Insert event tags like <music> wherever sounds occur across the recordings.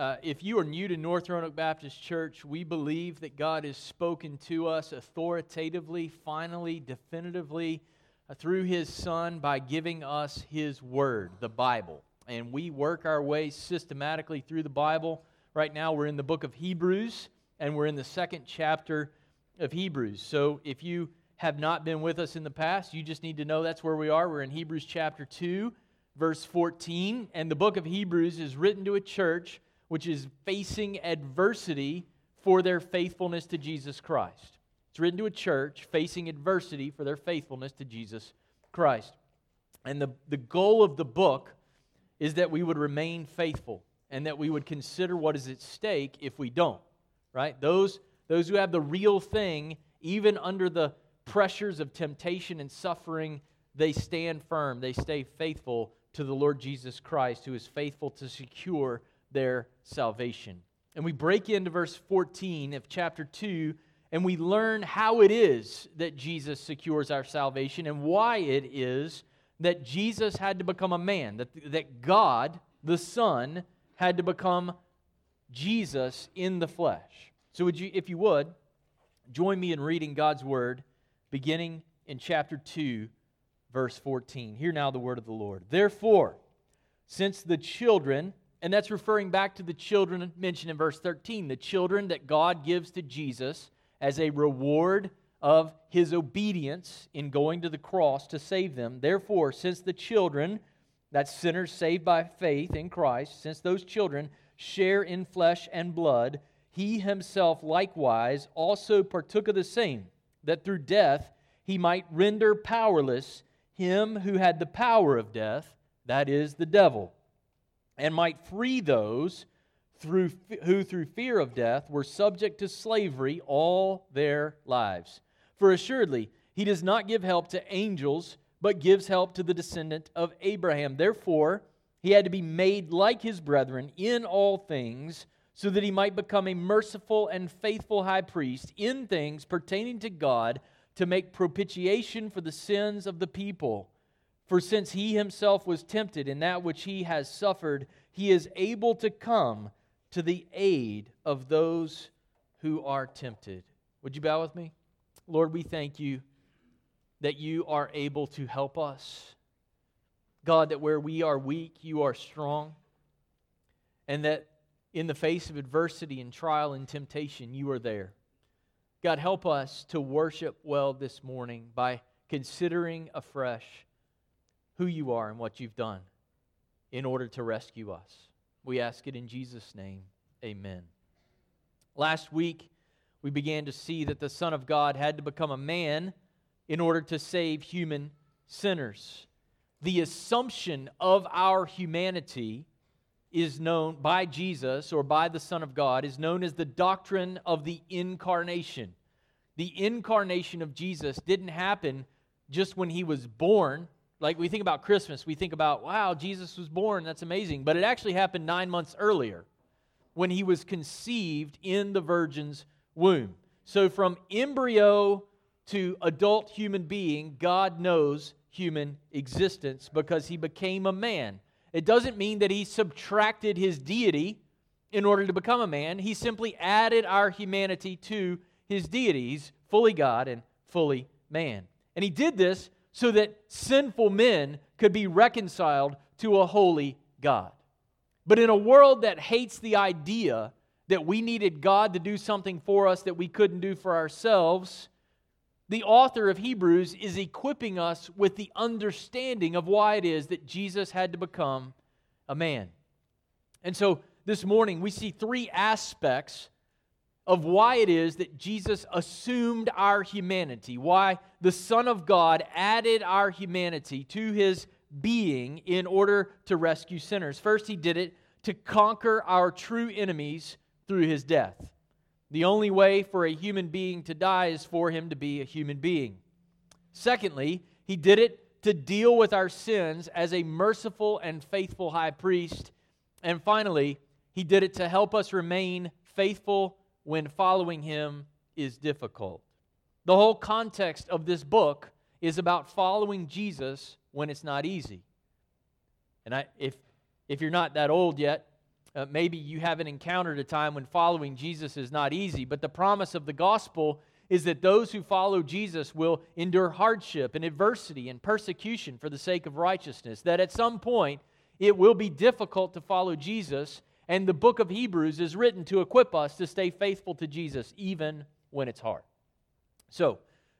Uh, if you are new to North Roanoke Baptist Church, we believe that God has spoken to us authoritatively, finally, definitively, uh, through His Son by giving us His Word, the Bible. And we work our way systematically through the Bible. Right now, we're in the book of Hebrews, and we're in the second chapter of Hebrews. So if you have not been with us in the past, you just need to know that's where we are. We're in Hebrews chapter 2 verse 14. And the book of Hebrews is written to a church which is facing adversity for their faithfulness to Jesus Christ. It's written to a church facing adversity for their faithfulness to Jesus Christ. And the, the goal of the book is that we would remain faithful and that we would consider what is at stake if we don't, right? Those, those who have the real thing, even under the pressures of temptation and suffering, they stand firm, they stay faithful to the Lord Jesus Christ, who is faithful to secure their salvation. And we break into verse 14 of chapter 2, and we learn how it is that Jesus secures our salvation and why it is that Jesus had to become a man, that, that God, the Son, had to become Jesus in the flesh. So, would you, if you would, join me in reading God's word, beginning in chapter 2, verse 14. Hear now the word of the Lord. Therefore, since the children, and that's referring back to the children mentioned in verse 13, the children that God gives to Jesus as a reward of his obedience in going to the cross to save them. Therefore, since the children, that sinners saved by faith in Christ, since those children share in flesh and blood, he himself likewise also partook of the same, that through death he might render powerless him who had the power of death, that is, the devil, and might free those through, who through fear of death were subject to slavery all their lives. For assuredly, he does not give help to angels, but gives help to the descendant of Abraham. Therefore, he had to be made like his brethren in all things, so that he might become a merciful and faithful high priest in things pertaining to God to make propitiation for the sins of the people. For since he himself was tempted in that which he has suffered, he is able to come to the aid of those who are tempted. Would you bow with me? Lord, we thank you that you are able to help us. God, that where we are weak, you are strong. And that in the face of adversity and trial and temptation, you are there. God, help us to worship well this morning by considering afresh who you are and what you've done in order to rescue us. We ask it in Jesus' name. Amen. Last week, we began to see that the Son of God had to become a man in order to save human sinners. The assumption of our humanity is known by Jesus or by the Son of God is known as the doctrine of the incarnation. The incarnation of Jesus didn't happen just when he was born. Like we think about Christmas, we think about, wow, Jesus was born, that's amazing. But it actually happened nine months earlier when he was conceived in the virgin's womb. So from embryo to adult human being, God knows human existence because he became a man. It doesn't mean that he subtracted his deity in order to become a man. He simply added our humanity to his deity. He's fully God and fully man. And he did this so that sinful men could be reconciled to a holy God. But in a world that hates the idea that we needed God to do something for us that we couldn't do for ourselves, the author of Hebrews is equipping us with the understanding of why it is that Jesus had to become a man. And so this morning we see three aspects of why it is that Jesus assumed our humanity, why the Son of God added our humanity to his being in order to rescue sinners. First, he did it to conquer our true enemies through his death. The only way for a human being to die is for him to be a human being. Secondly, he did it to deal with our sins as a merciful and faithful high priest. And finally, he did it to help us remain faithful when following him is difficult. The whole context of this book is about following Jesus when it's not easy. And I, if, if you're not that old yet, Uh, maybe you haven't encountered a time when following Jesus is not easy, but the promise of the gospel is that those who follow Jesus will endure hardship and adversity and persecution for the sake of righteousness. That at some point it will be difficult to follow Jesus, and the book of Hebrews is written to equip us to stay faithful to Jesus even when it's hard. So,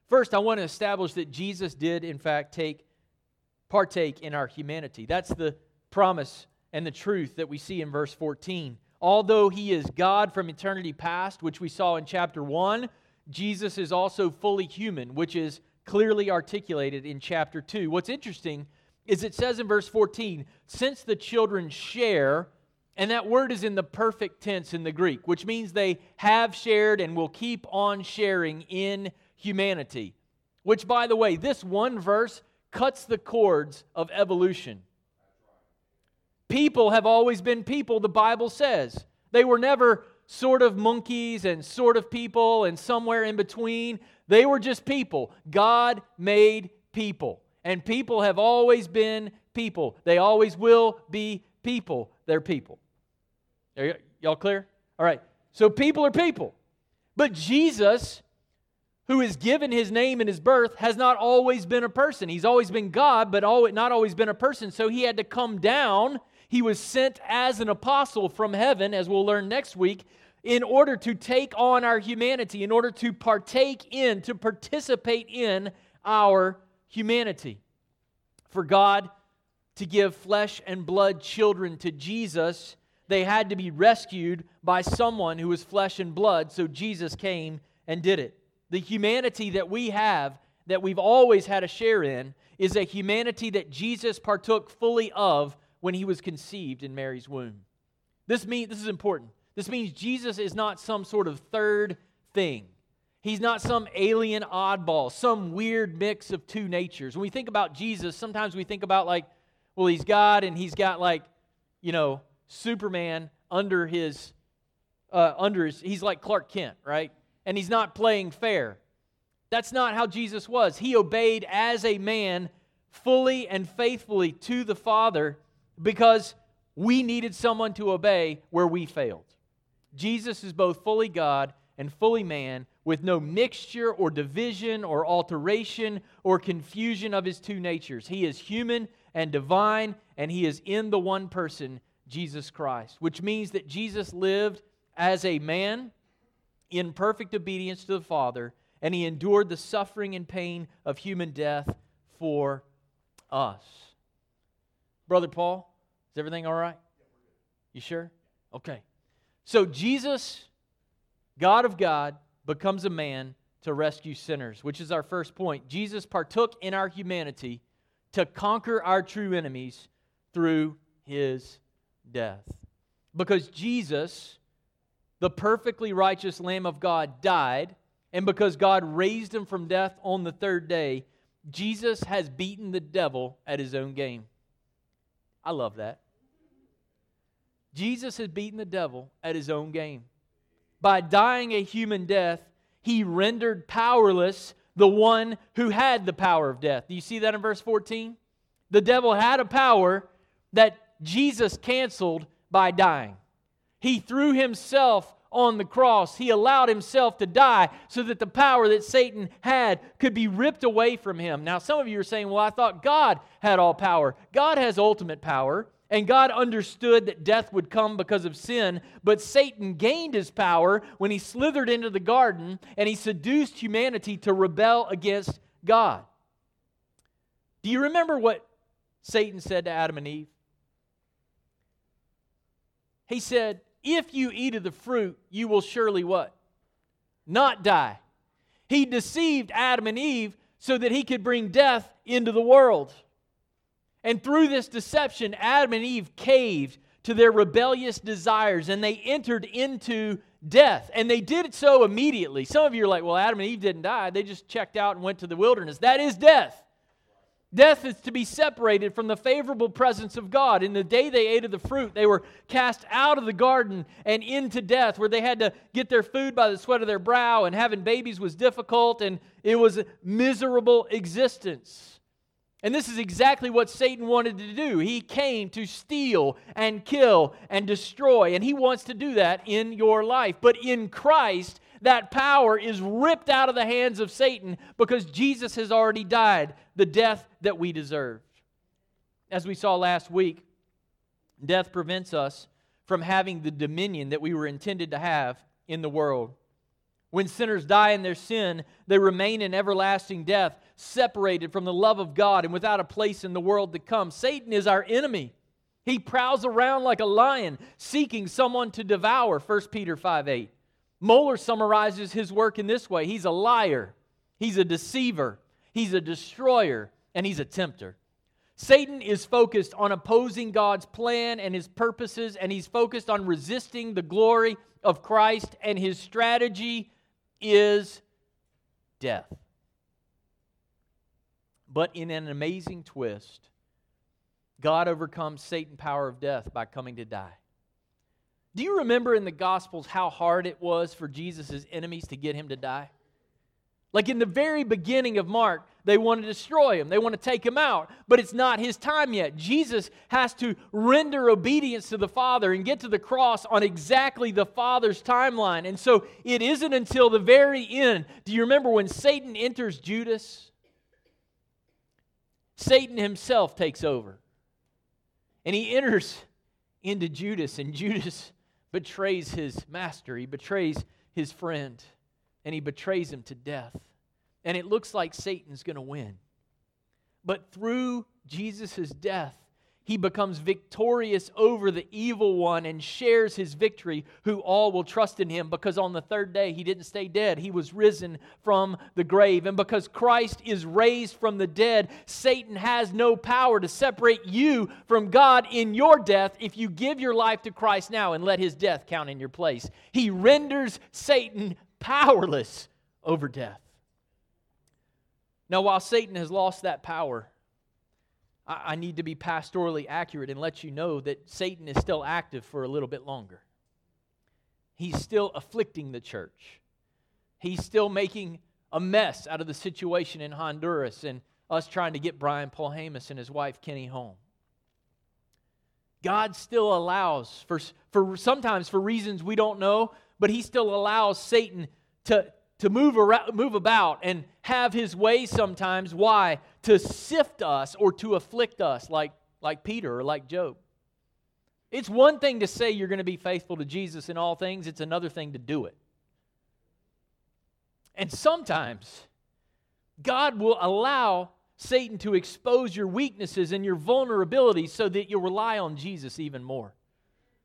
first, I want to establish that Jesus did, in fact, take partake in our humanity. That's the promise and the truth that we see in verse 14. Although he is God from eternity past, which we saw in chapter 1, Jesus is also fully human, which is clearly articulated in chapter 2. What's interesting is it says in verse 14, since the children share, and that word is in the perfect tense in the Greek, which means they have shared and will keep on sharing in humanity. Which, by the way, this one verse cuts the cords of evolution. People have always been people, the Bible says. They were never sort of monkeys and sort of people and somewhere in between. They were just people. God made people. And people have always been people. They always will be people. They're people. Are y'all clear? All right. So people are people. But Jesus, who is given his name and his birth, has not always been a person. He's always been God, but not always been a person. So he had to come down. He was sent as an apostle from heaven, as we'll learn next week, in order to take on our humanity, in order to partake in, to participate in our humanity. For God to give flesh and blood children to Jesus, they had to be rescued by someone who was flesh and blood, so Jesus came and did it. The humanity that we have, that we've always had a share in, is a humanity that Jesus partook fully of when he was conceived in Mary's womb. This means this is important. This means Jesus is not some sort of third thing. He's not some alien oddball, some weird mix of two natures. When we think about Jesus, sometimes we think about like, well, he's God and he's got like, you know, Superman under his, uh, under his, he's like Clark Kent, right? And he's not playing fair. That's not how Jesus was. He obeyed as a man fully and faithfully to the Father because we needed someone to obey where we failed. Jesus is both fully God and fully man, with no mixture or division or alteration or confusion of his two natures. He is human and divine, and he is in the one person, Jesus Christ, which means that Jesus lived as a man in perfect obedience to the Father, and he endured the suffering and pain of human death for us. Brother Paul, is everything all right? You sure? Okay. So Jesus, God of God, becomes a man to rescue sinners, which is our first point. Jesus partook in our humanity to conquer our true enemies through his death. Because Jesus, the perfectly righteous Lamb of God, died, and because God raised him from death on the third day, Jesus has beaten the devil at his own game. I love that. Jesus has beaten the devil at his own game. By dying a human death, he rendered powerless the one who had the power of death. Do you see that in verse 14? The devil had a power that Jesus canceled by dying. He threw himself on the cross. He allowed himself to die so that the power that Satan had could be ripped away from him. Now, some of you are saying, well, I thought God had all power. God has ultimate power. And God understood that death would come because of sin, but Satan gained his power when he slithered into the garden and he seduced humanity to rebel against God. Do you remember what Satan said to Adam and Eve? He said, If you eat of the fruit, you will surely what? Not die. He deceived Adam and Eve so that he could bring death into the world. And through this deception, Adam and Eve caved to their rebellious desires and they entered into death. And they did so immediately. Some of you are like, well, Adam and Eve didn't die. They just checked out and went to the wilderness. That is death. Death is to be separated from the favorable presence of God. In the day they ate of the fruit, they were cast out of the garden and into death, where they had to get their food by the sweat of their brow, and having babies was difficult, and it was a miserable existence. And this is exactly what Satan wanted to do. He came to steal and kill and destroy, and he wants to do that in your life. But in Christ, that power is ripped out of the hands of Satan because Jesus has already died the death that we deserved. As we saw last week, death prevents us from having the dominion that we were intended to have in the world. When sinners die in their sin, they remain in everlasting death, separated from the love of God and without a place in the world to come. Satan is our enemy. He prowls around like a lion, seeking someone to devour, 1 Peter 5 8. Mohler summarizes his work in this way He's a liar, he's a deceiver, he's a destroyer, and he's a tempter. Satan is focused on opposing God's plan and his purposes, and he's focused on resisting the glory of Christ, and his strategy is death. But in an amazing twist, God overcomes Satan's power of death by coming to die. Do you remember in the Gospels how hard it was for Jesus' enemies to get him to die? Like in the very beginning of Mark, they want to destroy him, they want to take him out, but it's not his time yet. Jesus has to render obedience to the Father and get to the cross on exactly the Father's timeline. And so it isn't until the very end. Do you remember when Satan enters Judas? Satan himself takes over. And he enters into Judas, and Judas betrays his master, he betrays his friend and he betrays him to death. And it looks like Satan's going to win. But through Jesus' death, he becomes victorious over the evil one and shares his victory, who all will trust in him because on the third day he didn't stay dead. He was risen from the grave. And because Christ is raised from the dead, Satan has no power to separate you from God in your death if you give your life to Christ now and let his death count in your place. He renders Satan powerless over death. Now, while Satan has lost that power, I, I need to be pastorally accurate and let you know that Satan is still active for a little bit longer. He's still afflicting the church, he's still making a mess out of the situation in Honduras and us trying to get Brian Paul Hamas and his wife Kenny home. God still allows, for, for sometimes for reasons we don't know, but he still allows Satan to, to move, around, move about and have his way sometimes. Why? To sift us or to afflict us, like, like Peter or like Job. It's one thing to say you're going to be faithful to Jesus in all things, it's another thing to do it. And sometimes God will allow Satan to expose your weaknesses and your vulnerabilities so that you'll rely on Jesus even more.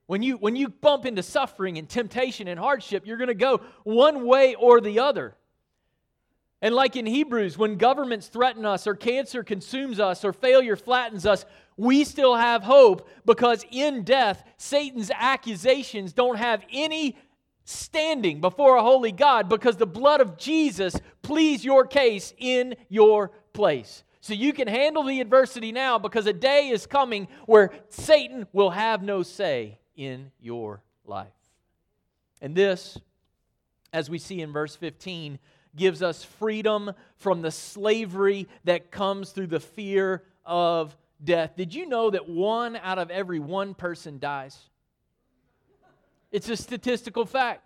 When you, when you bump into suffering and temptation and hardship, you're going to go one way or the other. And like in Hebrews, when governments threaten us, or cancer consumes us, or failure flattens us, we still have hope because in death, Satan's accusations don't have any standing before a holy God because the blood of Jesus pleads your case in your place. So you can handle the adversity now because a day is coming where Satan will have no say in your life. And this, as we see in verse 15, gives us freedom from the slavery that comes through the fear of death. Did you know that one out of every one person dies? It's a statistical fact.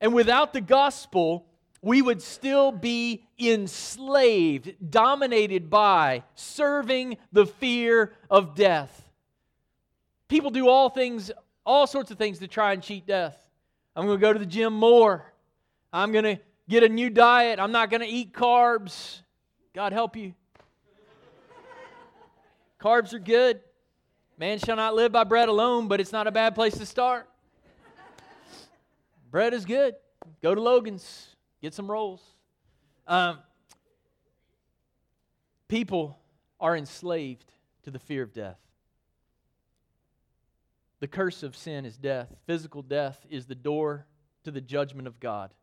And without the gospel, we would still be enslaved, dominated by, serving the fear of death. People do all things, all sorts of things to try and cheat death. I'm going to go to the gym more. I'm going to get a new diet. I'm not going to eat carbs. God help you. carbs are good. Man shall not live by bread alone, but it's not a bad place to start. bread is good. Go to Logan's, get some rolls. Um, people are enslaved to the fear of death. The curse of sin is death. Physical death is the door to the judgment of God.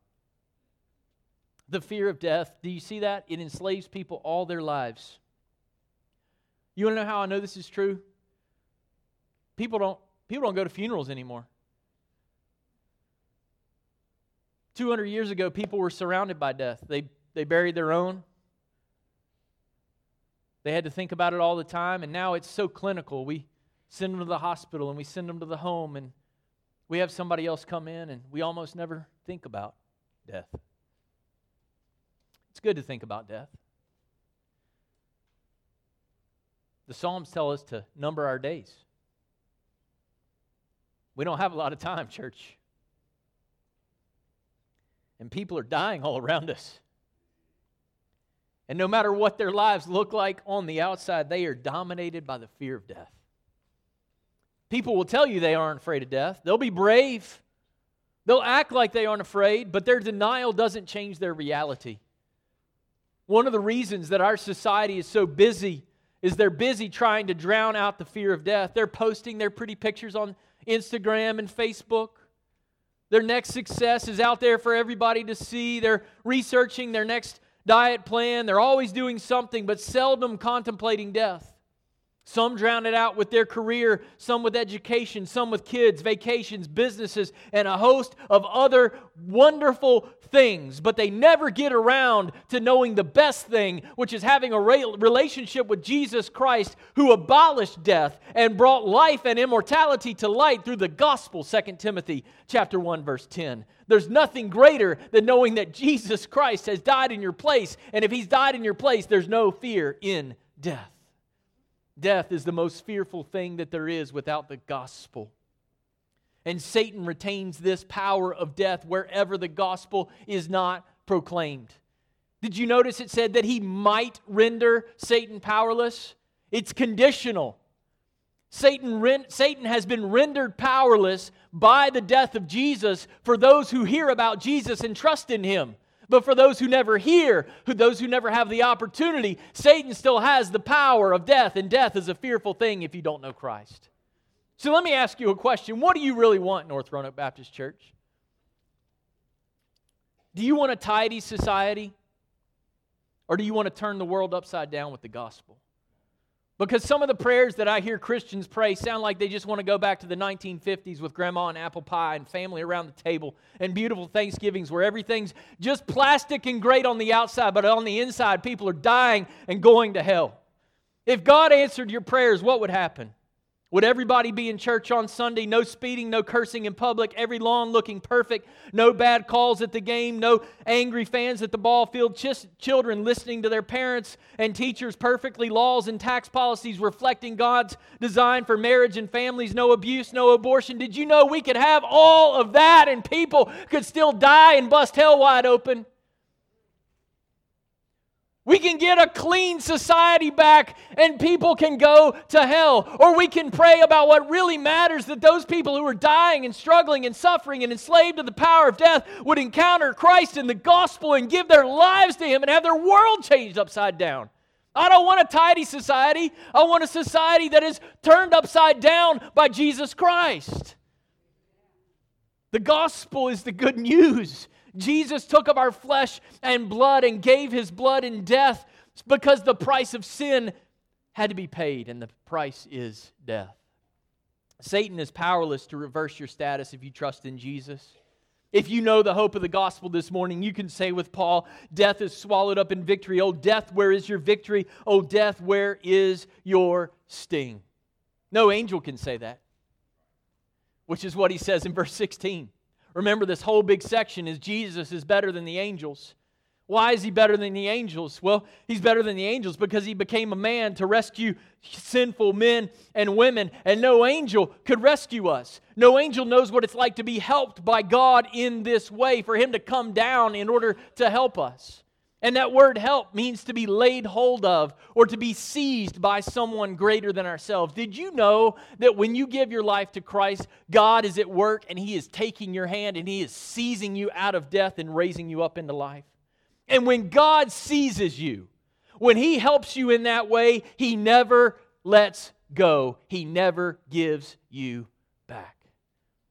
The fear of death, do you see that? It enslaves people all their lives. You want to know how I know this is true? People don't, people don't go to funerals anymore. 200 years ago, people were surrounded by death. They, they buried their own. They had to think about it all the time, and now it's so clinical. We send them to the hospital and we send them to the home, and we have somebody else come in, and we almost never think about death. It's good to think about death. The Psalms tell us to number our days. We don't have a lot of time, church. And people are dying all around us. And no matter what their lives look like on the outside, they are dominated by the fear of death. People will tell you they aren't afraid of death. They'll be brave. They'll act like they aren't afraid, but their denial doesn't change their reality. One of the reasons that our society is so busy is they're busy trying to drown out the fear of death. They're posting their pretty pictures on Instagram and Facebook. Their next success is out there for everybody to see. They're researching their next diet plan. They're always doing something, but seldom contemplating death. Some drown it out with their career, some with education, some with kids, vacations, businesses, and a host of other wonderful things. But they never get around to knowing the best thing, which is having a relationship with Jesus Christ, who abolished death and brought life and immortality to light through the gospel, 2 Timothy chapter 1, verse 10. There's nothing greater than knowing that Jesus Christ has died in your place. And if he's died in your place, there's no fear in death. Death is the most fearful thing that there is without the gospel. And Satan retains this power of death wherever the gospel is not proclaimed. Did you notice it said that he might render Satan powerless? It's conditional. Satan, Satan has been rendered powerless by the death of Jesus for those who hear about Jesus and trust in him. But for those who never hear, who those who never have the opportunity, Satan still has the power of death, and death is a fearful thing if you don't know Christ. So let me ask you a question. What do you really want, North Roanoke Baptist Church? Do you want a tidy society? Or do you want to turn the world upside down with the gospel? Because some of the prayers that I hear Christians pray sound like they just want to go back to the 1950s with grandma and apple pie and family around the table and beautiful Thanksgivings where everything's just plastic and great on the outside, but on the inside, people are dying and going to hell. If God answered your prayers, what would happen? Would everybody be in church on Sunday? No speeding, no cursing in public, every lawn looking perfect, no bad calls at the game, no angry fans at the ball field, Ch- children listening to their parents and teachers perfectly, laws and tax policies reflecting God's design for marriage and families, no abuse, no abortion. Did you know we could have all of that and people could still die and bust hell wide open? We can get a clean society back and people can go to hell. Or we can pray about what really matters that those people who are dying and struggling and suffering and enslaved to the power of death would encounter Christ in the gospel and give their lives to Him and have their world changed upside down. I don't want a tidy society. I want a society that is turned upside down by Jesus Christ. The gospel is the good news. Jesus took of our flesh and blood and gave his blood in death because the price of sin had to be paid, and the price is death. Satan is powerless to reverse your status if you trust in Jesus. If you know the hope of the gospel this morning, you can say with Paul, Death is swallowed up in victory. Oh, death, where is your victory? Oh, death, where is your sting? No angel can say that, which is what he says in verse 16. Remember, this whole big section is Jesus is better than the angels. Why is he better than the angels? Well, he's better than the angels because he became a man to rescue sinful men and women, and no angel could rescue us. No angel knows what it's like to be helped by God in this way, for him to come down in order to help us. And that word help means to be laid hold of or to be seized by someone greater than ourselves. Did you know that when you give your life to Christ, God is at work and He is taking your hand and He is seizing you out of death and raising you up into life? And when God seizes you, when He helps you in that way, He never lets go, He never gives you.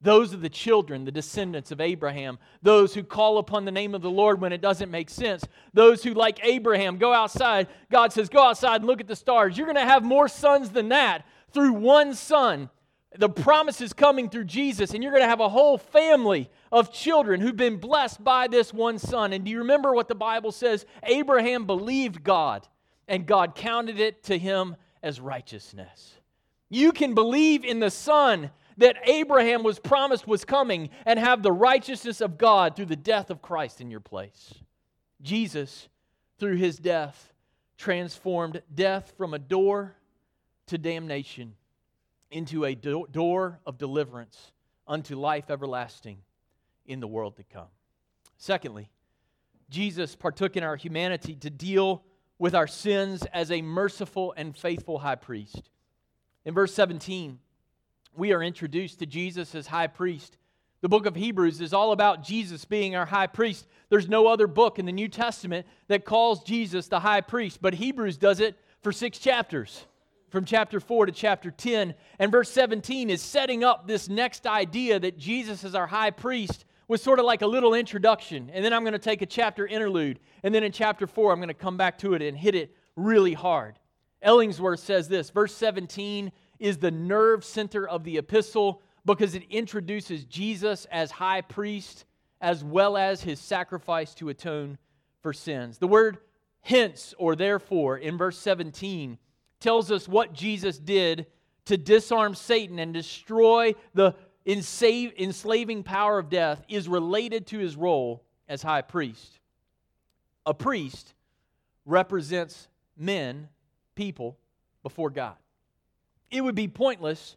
Those are the children, the descendants of Abraham. Those who call upon the name of the Lord when it doesn't make sense. Those who, like Abraham, go outside. God says, Go outside and look at the stars. You're going to have more sons than that through one son. The promise is coming through Jesus, and you're going to have a whole family of children who've been blessed by this one son. And do you remember what the Bible says? Abraham believed God, and God counted it to him as righteousness. You can believe in the Son that Abraham was promised was coming and have the righteousness of God through the death of Christ in your place. Jesus, through his death, transformed death from a door to damnation into a do- door of deliverance unto life everlasting in the world to come. Secondly, Jesus partook in our humanity to deal with our sins as a merciful and faithful high priest. In verse 17, we are introduced to Jesus as high priest. The book of Hebrews is all about Jesus being our high priest. There's no other book in the New Testament that calls Jesus the high priest, but Hebrews does it for six chapters, from chapter 4 to chapter 10. And verse 17 is setting up this next idea that Jesus is our high priest was sort of like a little introduction. And then I'm going to take a chapter interlude. And then in chapter 4, I'm going to come back to it and hit it really hard. Ellingworth says this verse 17 is the nerve center of the epistle because it introduces Jesus as high priest as well as his sacrifice to atone for sins. The word hence or therefore in verse 17 tells us what Jesus did to disarm Satan and destroy the enslaving power of death is related to his role as high priest. A priest represents men, people, before God it would be pointless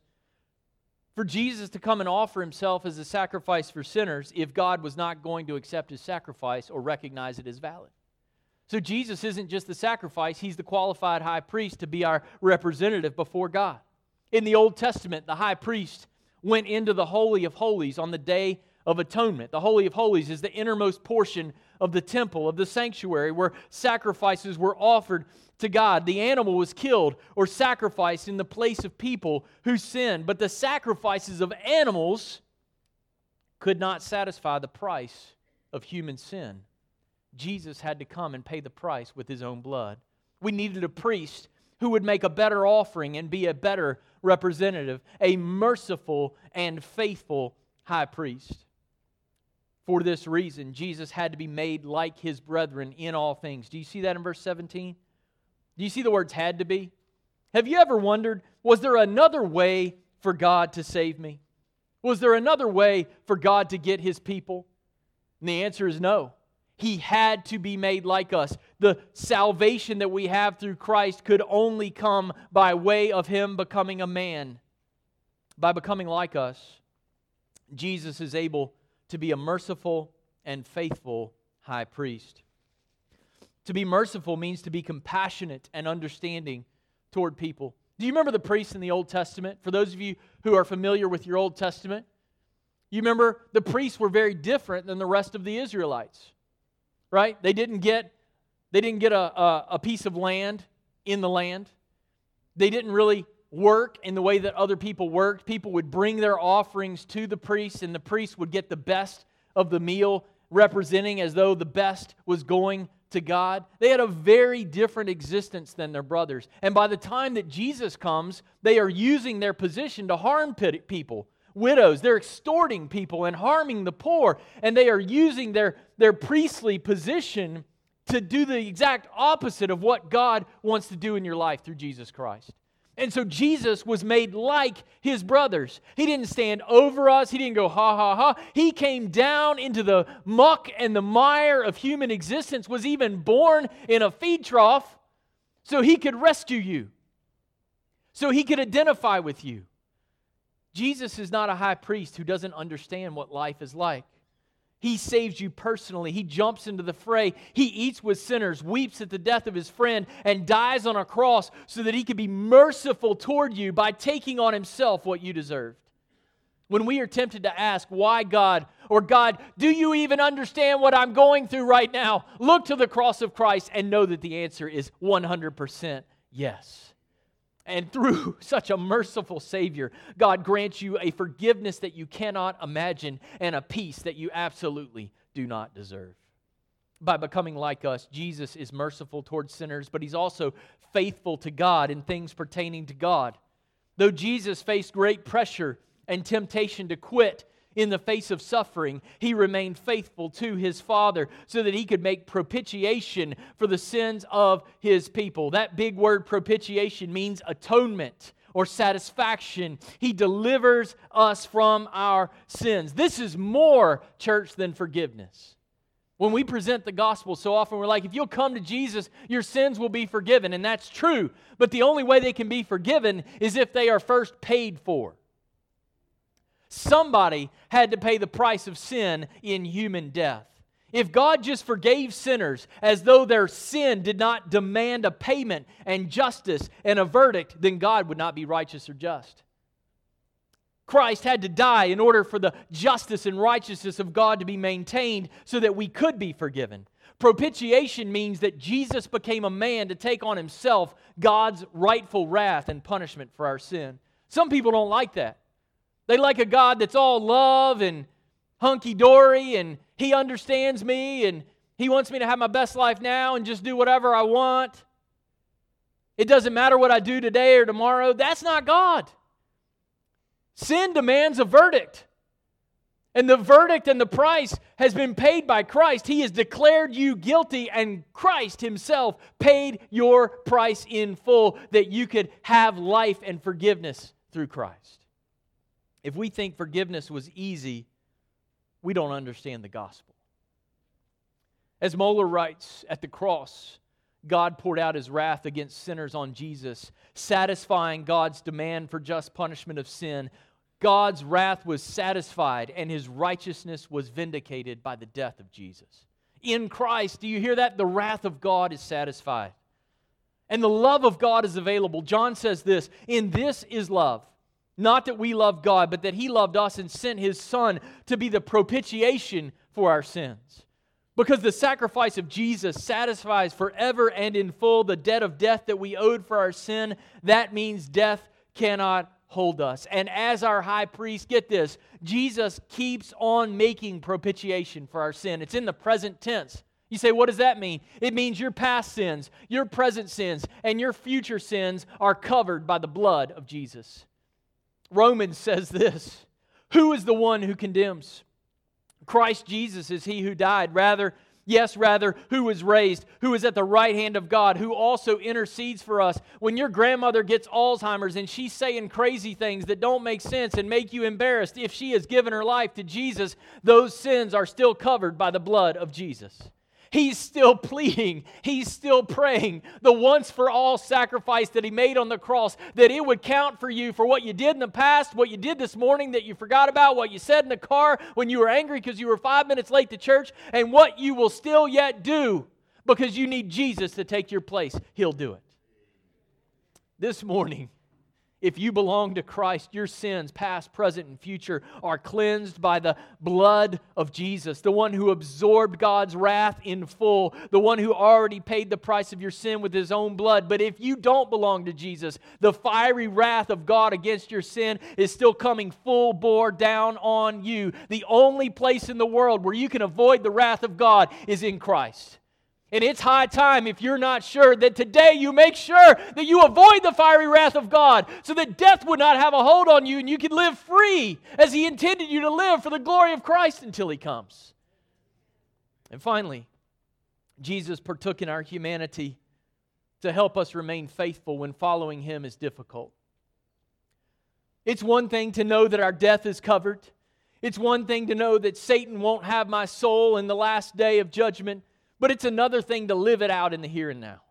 for Jesus to come and offer himself as a sacrifice for sinners if God was not going to accept his sacrifice or recognize it as valid. So Jesus isn't just the sacrifice, he's the qualified high priest to be our representative before God. In the Old Testament, the high priest went into the Holy of Holies on the day of atonement. The Holy of Holies is the innermost portion of the temple, of the sanctuary, where sacrifices were offered to God. The animal was killed or sacrificed in the place of people who sinned, but the sacrifices of animals could not satisfy the price of human sin. Jesus had to come and pay the price with his own blood. We needed a priest who would make a better offering and be a better representative, a merciful and faithful high priest. For this reason, Jesus had to be made like his brethren in all things. Do you see that in verse 17? Do you see the words had to be? Have you ever wondered, was there another way for God to save me? Was there another way for God to get his people? And the answer is no. He had to be made like us. The salvation that we have through Christ could only come by way of him becoming a man. By becoming like us, Jesus is able to be a merciful and faithful high priest. To be merciful means to be compassionate and understanding toward people. Do you remember the priests in the Old Testament? For those of you who are familiar with your Old Testament, you remember the priests were very different than the rest of the Israelites, right? They didn't get, they didn't get a, a, a piece of land in the land. They didn't really work in the way that other people worked. People would bring their offerings to the priest, and the priest would get the best of the meal, representing as though the best was going to God. They had a very different existence than their brothers. And by the time that Jesus comes, they are using their position to harm people. Widows, they're extorting people and harming the poor, and they are using their, their priestly position to do the exact opposite of what God wants to do in your life through Jesus Christ. And so Jesus was made like his brothers. He didn't stand over us. He didn't go, ha, ha, ha. He came down into the muck and the mire of human existence, was even born in a feed trough so he could rescue you, so he could identify with you. Jesus is not a high priest who doesn't understand what life is like. He saves you personally. He jumps into the fray. He eats with sinners, weeps at the death of his friend, and dies on a cross so that he could be merciful toward you by taking on himself what you deserved. When we are tempted to ask, why God, or God, do you even understand what I'm going through right now? Look to the cross of Christ and know that the answer is 100% yes. And through <laughs> such a merciful Savior, God grants you a forgiveness that you cannot imagine and a peace that you absolutely do not deserve. By becoming like us, Jesus is merciful towards sinners, but he's also faithful to God in things pertaining to God. Though Jesus faced great pressure and temptation to quit in the face of suffering, he remained faithful to his Father so that he could make propitiation for the sins of his people. That big word propitiation means atonement or satisfaction. He delivers us from our sins. This is more, church, than forgiveness. When we present the gospel, so often we're like, if you'll come to Jesus, your sins will be forgiven. And that's true. But the only way they can be forgiven is if they are first paid for. Somebody had to pay the price of sin in human death. If God just forgave sinners as though their sin did not demand a payment and justice and a verdict, then God would not be righteous or just. Christ had to die in order for the justice and righteousness of God to be maintained so that we could be forgiven. Propitiation means that Jesus became a man to take on himself God's rightful wrath and punishment for our sin. Some people don't like that. They like a God that's all love and hunky dory and he understands me and He wants me to have my best life now and just do whatever I want. It doesn't matter what I do today or tomorrow. That's not God. Sin demands a verdict. And the verdict and the price has been paid by Christ. He has declared you guilty, and Christ Himself paid your price in full that you could have life and forgiveness through Christ. If we think forgiveness was easy, we don't understand the gospel. As Mohler writes, at the cross, God poured out his wrath against sinners on Jesus, satisfying God's demand for just punishment of sin. God's wrath was satisfied and his righteousness was vindicated by the death of Jesus. In Christ, do you hear that? The wrath of God is satisfied. And the love of God is available. John says this In this is love not that we love God, but that He loved us and sent His Son to be the propitiation for our sins. Because the sacrifice of Jesus satisfies forever and in full the debt of death that we owed for our sin, that means death cannot hold us. And as our high priest, get this, Jesus keeps on making propitiation for our sin. It's in the present tense. You say, what does that mean? It means your past sins, your present sins, and your future sins are covered by the blood of Jesus. Romans says this Who is the one who condemns? Christ Jesus is he who died. Rather, yes, rather, who was raised, who is at the right hand of God, who also intercedes for us. When your grandmother gets Alzheimer's and she's saying crazy things that don't make sense and make you embarrassed, if she has given her life to Jesus, those sins are still covered by the blood of Jesus. He's still <laughs> pleading. He's still praying. The once for all sacrifice that He made on the cross, that it would count for you for what you did in the past, what you did this morning that you forgot about, what you said in the car when you were angry because you were five minutes late to church, and what you will still yet do because you need Jesus to take your place. He'll do it. This morning, if you belong to Christ, your sins, past, present, and future, are cleansed by the blood of Jesus, the one who absorbed God's wrath in full, the one who already paid the price of your sin with his own blood. But if you don't belong to Jesus, the fiery wrath of God against your sin is still coming full bore down on you. The only place in the world where you can avoid the wrath of God is in Christ. And it's high time, if you're not sure, that today you make sure that you avoid the fiery wrath of God so that death would not have a hold on you and you can live free as He intended you to live for the glory of Christ until He comes. And finally, Jesus partook in our humanity to help us remain faithful when following Him is difficult. It's one thing to know that our death is covered. It's one thing to know that Satan won't have my soul in the last day of judgment. But it's another thing to live it out in the here and now.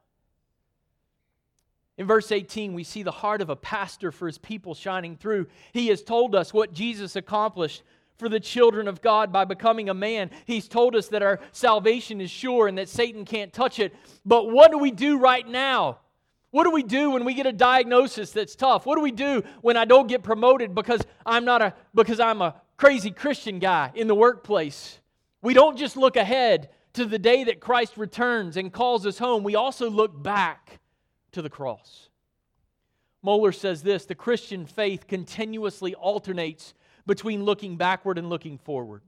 In verse 18, we see the heart of a pastor for his people shining through. He has told us what Jesus accomplished for the children of God by becoming a man. He's told us that our salvation is sure and that Satan can't touch it. But what do we do right now? What do we do when we get a diagnosis that's tough? What do we do when I don't get promoted because I'm not a because I'm a crazy Christian guy in the workplace? We don't just look ahead to the day that Christ returns and calls us home, we also look back to the cross. Mohler says this the Christian faith continuously alternates between looking backward and looking forward.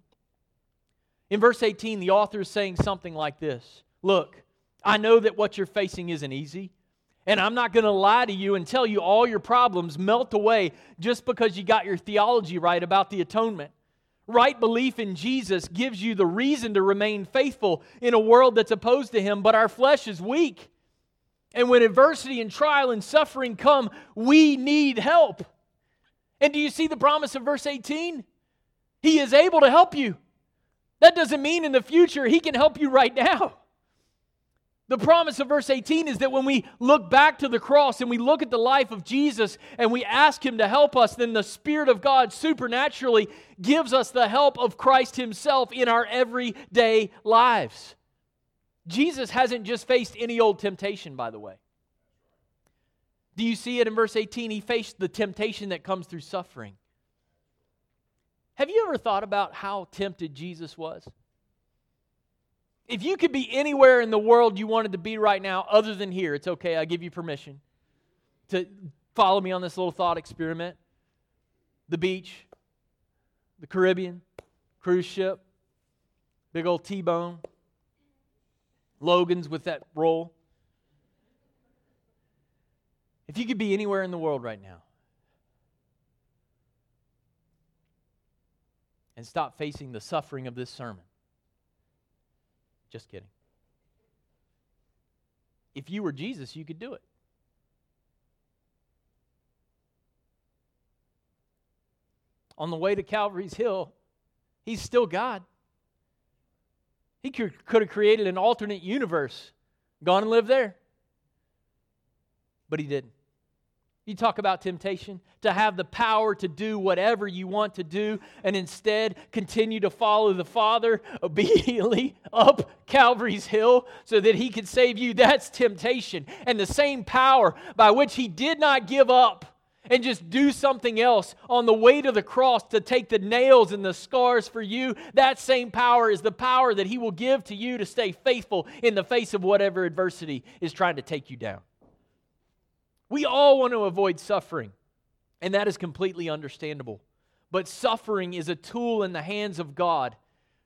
In verse 18, the author is saying something like this Look, I know that what you're facing isn't easy. And I'm not going to lie to you and tell you all your problems melt away just because you got your theology right about the atonement. Right belief in Jesus gives you the reason to remain faithful in a world that's opposed to Him, but our flesh is weak. And when adversity and trial and suffering come, we need help. And do you see the promise of verse 18? He is able to help you. That doesn't mean in the future He can help you right now. The promise of verse 18 is that when we look back to the cross and we look at the life of Jesus and we ask Him to help us, then the Spirit of God supernaturally gives us the help of Christ Himself in our everyday lives. Jesus hasn't just faced any old temptation, by the way. Do you see it in verse 18? He faced the temptation that comes through suffering. Have you ever thought about how tempted Jesus was? If you could be anywhere in the world you wanted to be right now, other than here, it's okay. I give you permission to follow me on this little thought experiment. The beach, the Caribbean, cruise ship, big old T bone, Logan's with that roll. If you could be anywhere in the world right now and stop facing the suffering of this sermon, just kidding. If you were Jesus, you could do it. On the way to Calvary's Hill, he's still God. He could, have created an alternate universe, gone and lived there. But he didn't. You talk about temptation to have the power to do whatever you want to do and instead continue to follow the Father <laughs> obediently up Calvary's hill so that he could save you. That's temptation. And the same power by which he did not give up and just do something else on the way to the cross to take the nails and the scars for you, that same power is the power that he will give to you to stay faithful in the face of whatever adversity is trying to take you down. We all want to avoid suffering, and that is completely understandable. But suffering is a tool in the hands of God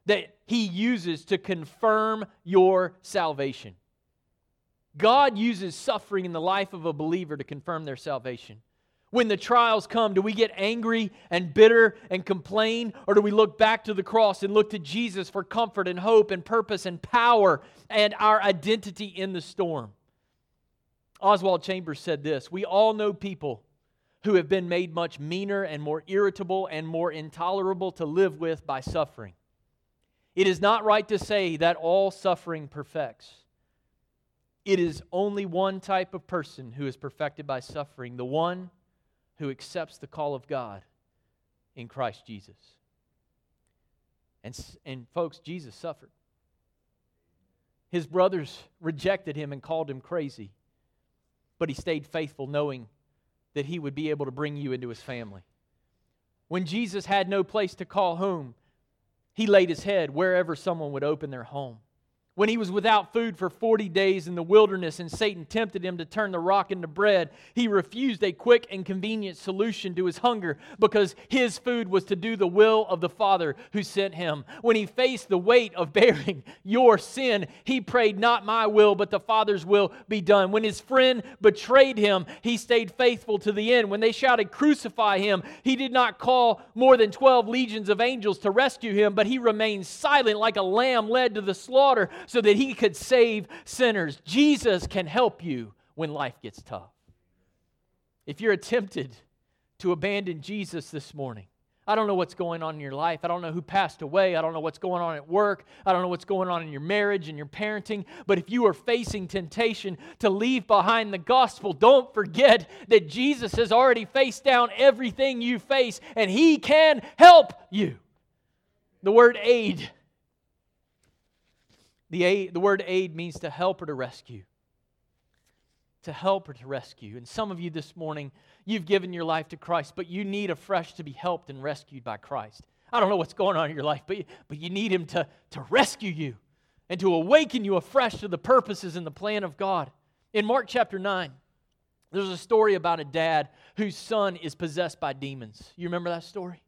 that He uses to confirm your salvation. God uses suffering in the life of a believer to confirm their salvation. When the trials come, do we get angry and bitter and complain? Or do we look back to the cross and look to Jesus for comfort and hope and purpose and power and our identity in the storm? Oswald Chambers said this We all know people who have been made much meaner and more irritable and more intolerable to live with by suffering. It is not right to say that all suffering perfects. It is only one type of person who is perfected by suffering, the one who accepts the call of God in Christ Jesus. And, and folks, Jesus suffered. His brothers rejected him and called him crazy but he stayed faithful, knowing that he would be able to bring you into his family. When Jesus had no place to call home, he laid his head wherever someone would open their home when he was without food for 40 days in the wilderness and Satan tempted him to turn the rock into bread, he refused a quick and convenient solution to his hunger because his food was to do the will of the Father who sent him. When he faced the weight of <laughs> bearing your sin, he prayed, Not my will, but the Father's will be done. When his friend betrayed him, he stayed faithful to the end. When they shouted, Crucify him, he did not call more than 12 legions of angels to rescue him, but he remained silent like a lamb led to the slaughter so that he could save sinners. Jesus can help you when life gets tough. If you're tempted to abandon Jesus this morning, I don't know what's going on in your life. I don't know who passed away. I don't know what's going on at work. I don't know what's going on in your marriage and your parenting. But if you are facing temptation to leave behind the gospel, don't forget that Jesus has already faced down everything you face and he can help you. The word aid the, aid, the word aid means to help or to rescue. To help or to rescue. And some of you this morning, you've given your life to Christ, but you need afresh to be helped and rescued by Christ. I don't know what's going on in your life, but, but you need Him to, to rescue you and to awaken you afresh to the purposes and the plan of God. In Mark chapter 9, there's a story about a dad whose son is possessed by demons. You remember that story?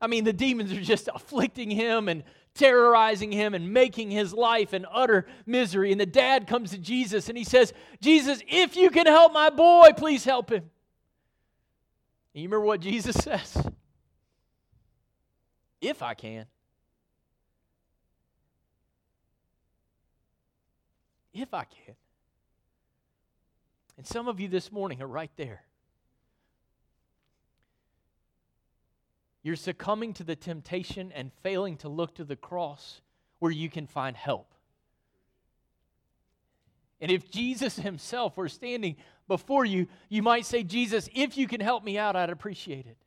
I mean, the demons are just <laughs> afflicting him and terrorizing him and making his life an utter misery. And the dad comes to Jesus and he says, Jesus, if you can help my boy, please help him. And you remember what Jesus <laughs> says? If I can. If I can. And some of you this morning are right there. You're succumbing to the temptation and failing to look to the cross where you can find help. And if Jesus himself were standing before you, you might say, Jesus, if you can help me out, I'd appreciate it.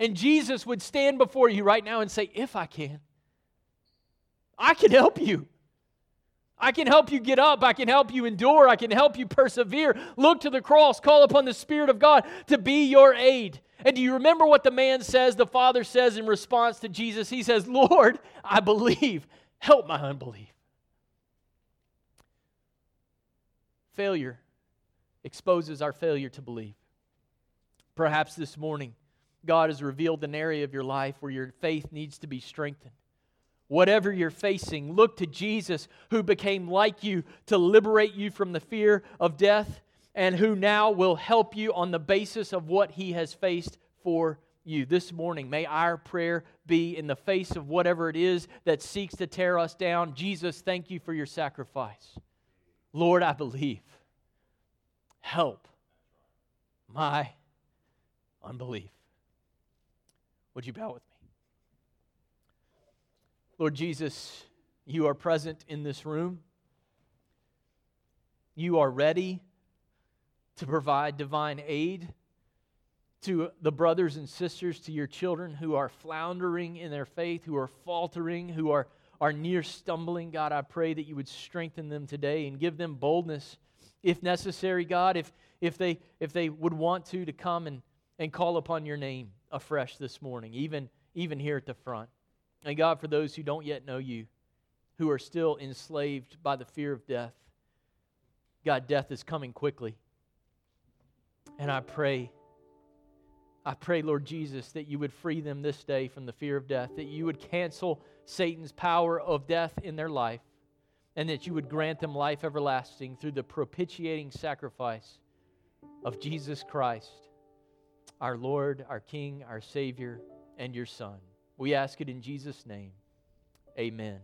And Jesus would stand before you right now and say, If I can, I can help you. I can help you get up. I can help you endure. I can help you persevere. Look to the cross. Call upon the Spirit of God to be your aid. And do you remember what the man says, the father says in response to Jesus? He says, Lord, I believe. Help my unbelief. Failure exposes our failure to believe. Perhaps this morning, God has revealed an area of your life where your faith needs to be strengthened. Whatever you're facing, look to Jesus who became like you to liberate you from the fear of death and who now will help you on the basis of what he has faced for you. This morning, may our prayer be in the face of whatever it is that seeks to tear us down. Jesus, thank you for your sacrifice. Lord, I believe. Help my unbelief. Would you bow with me? Lord Jesus, you are present in this room. You are ready to provide divine aid to the brothers and sisters, to your children who are floundering in their faith, who are faltering, who are, are near stumbling. God, I pray that you would strengthen them today and give them boldness if necessary, God, if, if, they, if they would want to, to come and, and call upon your name afresh this morning, even, even here at the front. And God, for those who don't yet know you, who are still enslaved by the fear of death, God, death is coming quickly. And I pray, I pray, Lord Jesus, that you would free them this day from the fear of death, that you would cancel Satan's power of death in their life, and that you would grant them life everlasting through the propitiating sacrifice of Jesus Christ our Lord, our King, our Savior, and your Son. We ask it in Jesus' name. Amen.